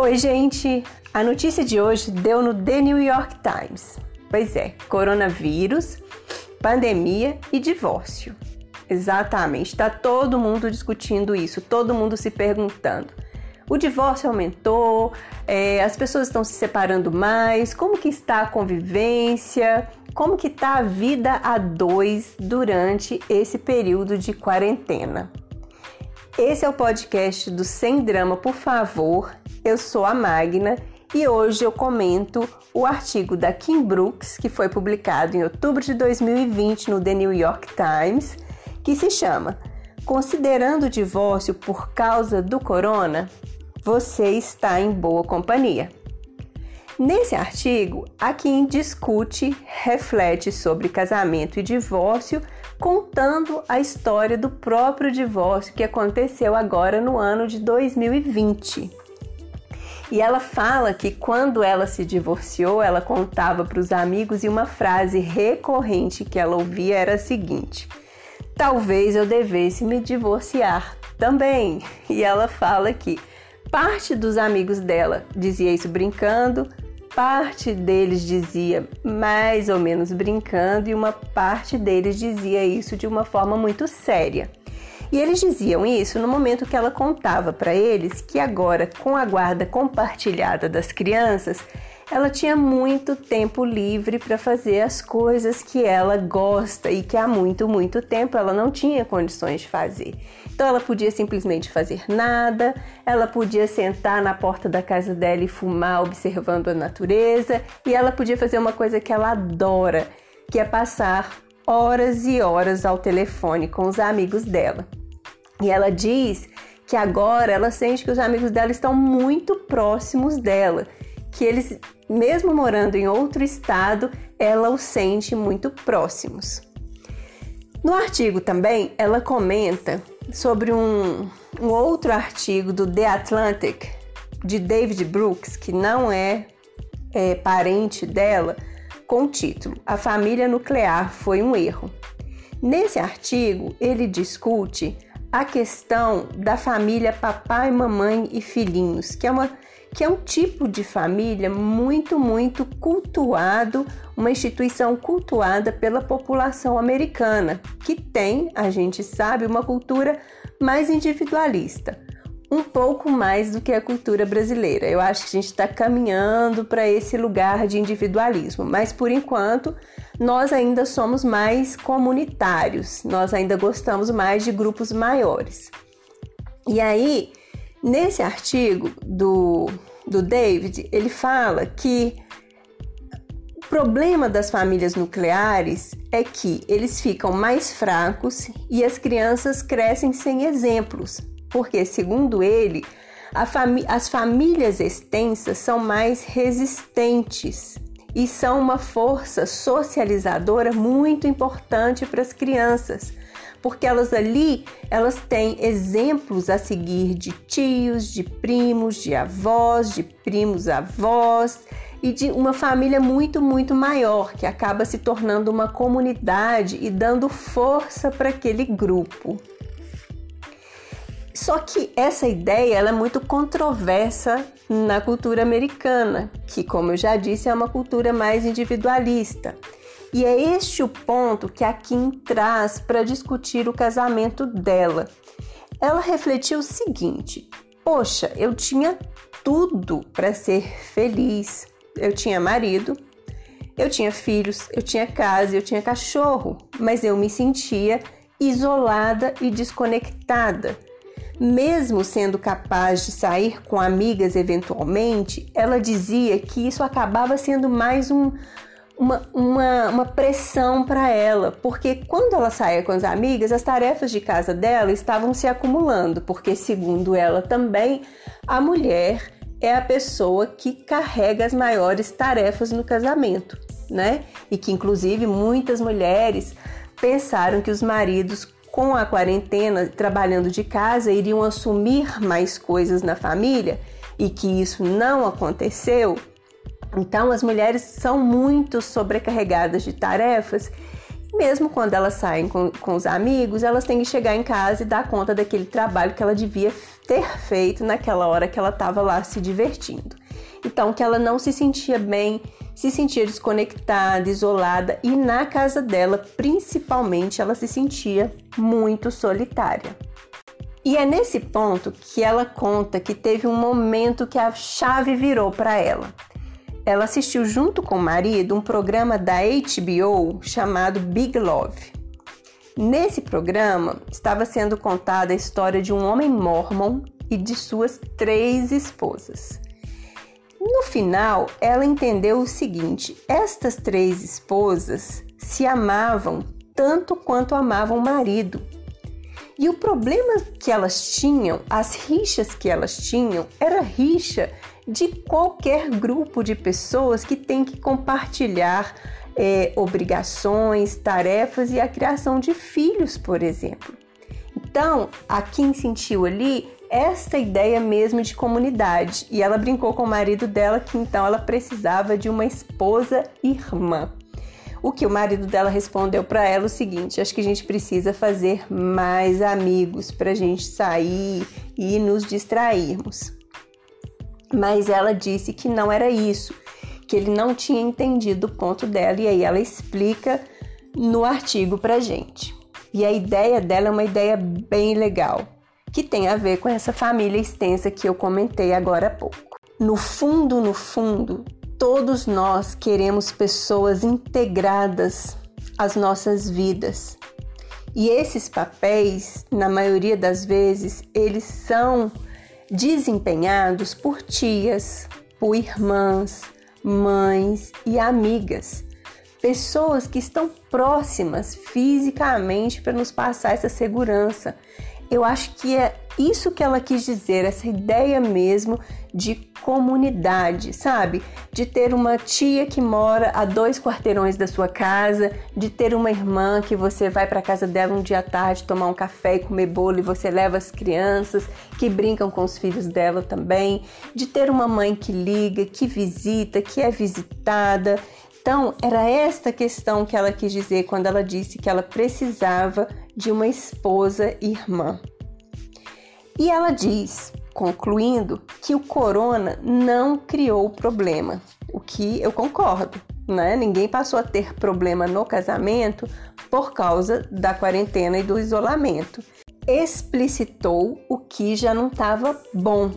Oi, gente! A notícia de hoje deu no The New York Times. Pois é, coronavírus, pandemia e divórcio. Exatamente, está todo mundo discutindo isso, todo mundo se perguntando. O divórcio aumentou, é, as pessoas estão se separando mais, como que está a convivência, como que está a vida a dois durante esse período de quarentena. Esse é o podcast do Sem Drama, por favor. Eu sou a Magna e hoje eu comento o artigo da Kim Brooks, que foi publicado em outubro de 2020 no The New York Times, que se chama Considerando o divórcio por causa do corona, você está em boa companhia. Nesse artigo, a Kim discute, reflete sobre casamento e divórcio contando a história do próprio divórcio que aconteceu agora no ano de 2020. E ela fala que quando ela se divorciou, ela contava para os amigos e uma frase recorrente que ela ouvia era a seguinte: Talvez eu devesse me divorciar também. E ela fala que parte dos amigos dela dizia isso brincando, parte deles dizia mais ou menos brincando e uma parte deles dizia isso de uma forma muito séria. E eles diziam isso no momento que ela contava para eles que agora, com a guarda compartilhada das crianças, ela tinha muito tempo livre para fazer as coisas que ela gosta e que há muito, muito tempo ela não tinha condições de fazer. Então ela podia simplesmente fazer nada, ela podia sentar na porta da casa dela e fumar observando a natureza, e ela podia fazer uma coisa que ela adora, que é passar horas e horas ao telefone com os amigos dela. E ela diz que agora ela sente que os amigos dela estão muito próximos dela que eles, mesmo morando em outro estado, ela os sente muito próximos. No artigo também, ela comenta sobre um, um outro artigo do The Atlantic, de David Brooks, que não é, é parente dela, com o título A Família Nuclear Foi um Erro. Nesse artigo, ele discute a questão da família papai, mamãe e filhinhos, que é uma que é um tipo de família muito, muito cultuado, uma instituição cultuada pela população americana, que tem, a gente sabe, uma cultura mais individualista, um pouco mais do que a cultura brasileira. Eu acho que a gente está caminhando para esse lugar de individualismo, mas por enquanto nós ainda somos mais comunitários, nós ainda gostamos mais de grupos maiores. E aí, Nesse artigo do, do David, ele fala que o problema das famílias nucleares é que eles ficam mais fracos e as crianças crescem sem exemplos, porque, segundo ele, as famílias extensas são mais resistentes e são uma força socializadora muito importante para as crianças porque elas ali elas têm exemplos a seguir de tios, de primos, de avós, de primos avós e de uma família muito, muito maior que acaba se tornando uma comunidade e dando força para aquele grupo. Só que essa ideia ela é muito controversa na cultura americana, que, como eu já disse, é uma cultura mais individualista. E é este o ponto que a Kim traz para discutir o casamento dela. Ela refletiu o seguinte: poxa, eu tinha tudo para ser feliz. Eu tinha marido, eu tinha filhos, eu tinha casa, eu tinha cachorro, mas eu me sentia isolada e desconectada. Mesmo sendo capaz de sair com amigas eventualmente, ela dizia que isso acabava sendo mais um, uma, uma, uma pressão para ela, porque quando ela saía com as amigas, as tarefas de casa dela estavam se acumulando, porque, segundo ela também, a mulher é a pessoa que carrega as maiores tarefas no casamento, né? E que, inclusive, muitas mulheres pensaram que os maridos, com a quarentena, trabalhando de casa, iriam assumir mais coisas na família e que isso não aconteceu então, as mulheres são muito sobrecarregadas de tarefas. mesmo quando elas saem com, com os amigos, elas têm que chegar em casa e dar conta daquele trabalho que ela devia ter feito naquela hora que ela estava lá se divertindo. Então, que ela não se sentia bem, se sentia desconectada, isolada e na casa dela, principalmente, ela se sentia muito solitária. E é nesse ponto que ela conta que teve um momento que a chave virou para ela. Ela assistiu junto com o marido um programa da HBO chamado Big Love. Nesse programa estava sendo contada a história de um homem mormon e de suas três esposas. No final, ela entendeu o seguinte: estas três esposas se amavam tanto quanto amavam o marido. E o problema que elas tinham, as rixas que elas tinham, era rixa de qualquer grupo de pessoas que tem que compartilhar é, obrigações, tarefas e a criação de filhos, por exemplo. Então, a Kim sentiu ali esta ideia mesmo de comunidade e ela brincou com o marido dela que então ela precisava de uma esposa irmã. O que o marido dela respondeu para ela o seguinte: acho que a gente precisa fazer mais amigos para a gente sair e nos distrairmos. Mas ela disse que não era isso, que ele não tinha entendido o ponto dela, e aí ela explica no artigo para gente. E a ideia dela é uma ideia bem legal, que tem a ver com essa família extensa que eu comentei agora há pouco. No fundo, no fundo, todos nós queremos pessoas integradas às nossas vidas. E esses papéis, na maioria das vezes, eles são desempenhados por tias, por irmãs, mães e amigas. Pessoas que estão próximas fisicamente para nos passar essa segurança. Eu acho que é isso que ela quis dizer, essa ideia mesmo de comunidade, sabe? De ter uma tia que mora a dois quarteirões da sua casa, de ter uma irmã que você vai para casa dela um dia à tarde tomar um café e comer bolo e você leva as crianças que brincam com os filhos dela também, de ter uma mãe que liga, que visita, que é visitada. Então, era esta questão que ela quis dizer quando ela disse que ela precisava de uma esposa irmã. E ela diz, concluindo, que o corona não criou o problema, o que eu concordo, né? Ninguém passou a ter problema no casamento por causa da quarentena e do isolamento. Explicitou o que já não estava bom.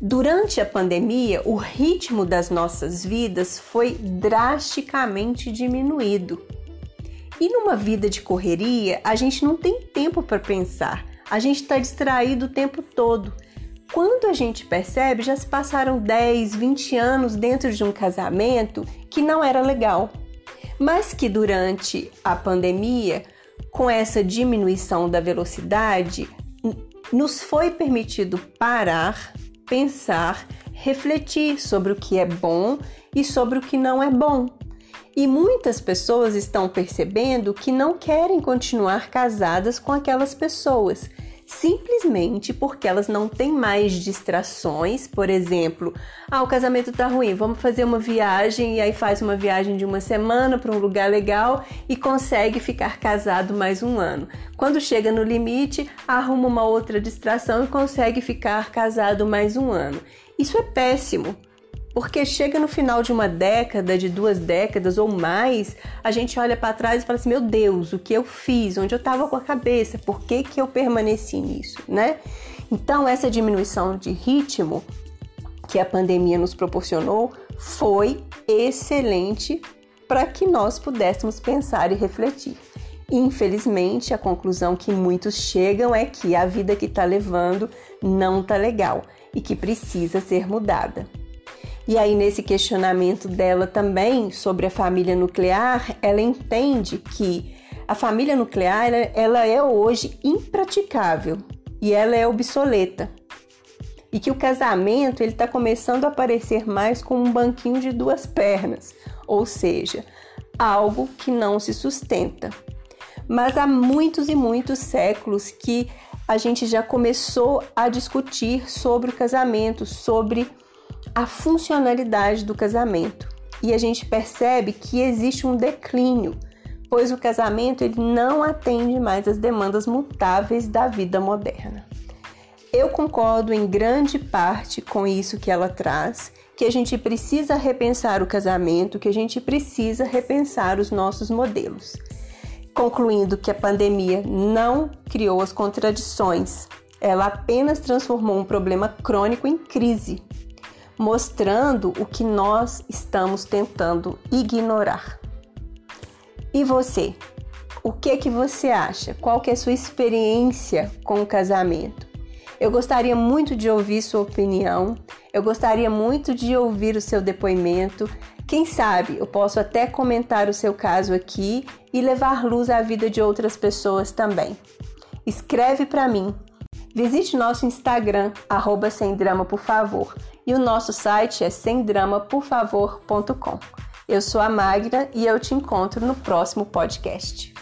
Durante a pandemia, o ritmo das nossas vidas foi drasticamente diminuído. E numa vida de correria, a gente não tem tempo para pensar a gente está distraído o tempo todo. Quando a gente percebe, já se passaram 10, 20 anos dentro de um casamento que não era legal, mas que durante a pandemia, com essa diminuição da velocidade, nos foi permitido parar, pensar, refletir sobre o que é bom e sobre o que não é bom. E muitas pessoas estão percebendo que não querem continuar casadas com aquelas pessoas, simplesmente porque elas não têm mais distrações. Por exemplo, ah, o casamento tá ruim, vamos fazer uma viagem e aí faz uma viagem de uma semana para um lugar legal e consegue ficar casado mais um ano. Quando chega no limite, arruma uma outra distração e consegue ficar casado mais um ano. Isso é péssimo, porque chega no final de uma década, de duas décadas ou mais, a gente olha para trás e fala assim: meu Deus, o que eu fiz? Onde eu estava com a cabeça? Por que, que eu permaneci nisso, né? Então, essa diminuição de ritmo que a pandemia nos proporcionou foi excelente para que nós pudéssemos pensar e refletir. Infelizmente, a conclusão que muitos chegam é que a vida que está levando não está legal e que precisa ser mudada. E aí, nesse questionamento dela também sobre a família nuclear, ela entende que a família nuclear ela é hoje impraticável e ela é obsoleta. E que o casamento ele está começando a aparecer mais como um banquinho de duas pernas, ou seja, algo que não se sustenta. Mas há muitos e muitos séculos que a gente já começou a discutir sobre o casamento, sobre a funcionalidade do casamento e a gente percebe que existe um declínio pois o casamento ele não atende mais às demandas mutáveis da vida moderna. Eu concordo em grande parte com isso que ela traz, que a gente precisa repensar o casamento, que a gente precisa repensar os nossos modelos. Concluindo que a pandemia não criou as contradições, ela apenas transformou um problema crônico em crise, mostrando o que nós estamos tentando ignorar. E você? O que que você acha? Qual que é a sua experiência com o casamento? Eu gostaria muito de ouvir sua opinião. Eu gostaria muito de ouvir o seu depoimento. Quem sabe eu posso até comentar o seu caso aqui e levar luz à vida de outras pessoas também. Escreve para mim. Visite nosso Instagram, arroba sem drama, por favor. E o nosso site é semdramaporfavor.com. Eu sou a Magda e eu te encontro no próximo podcast.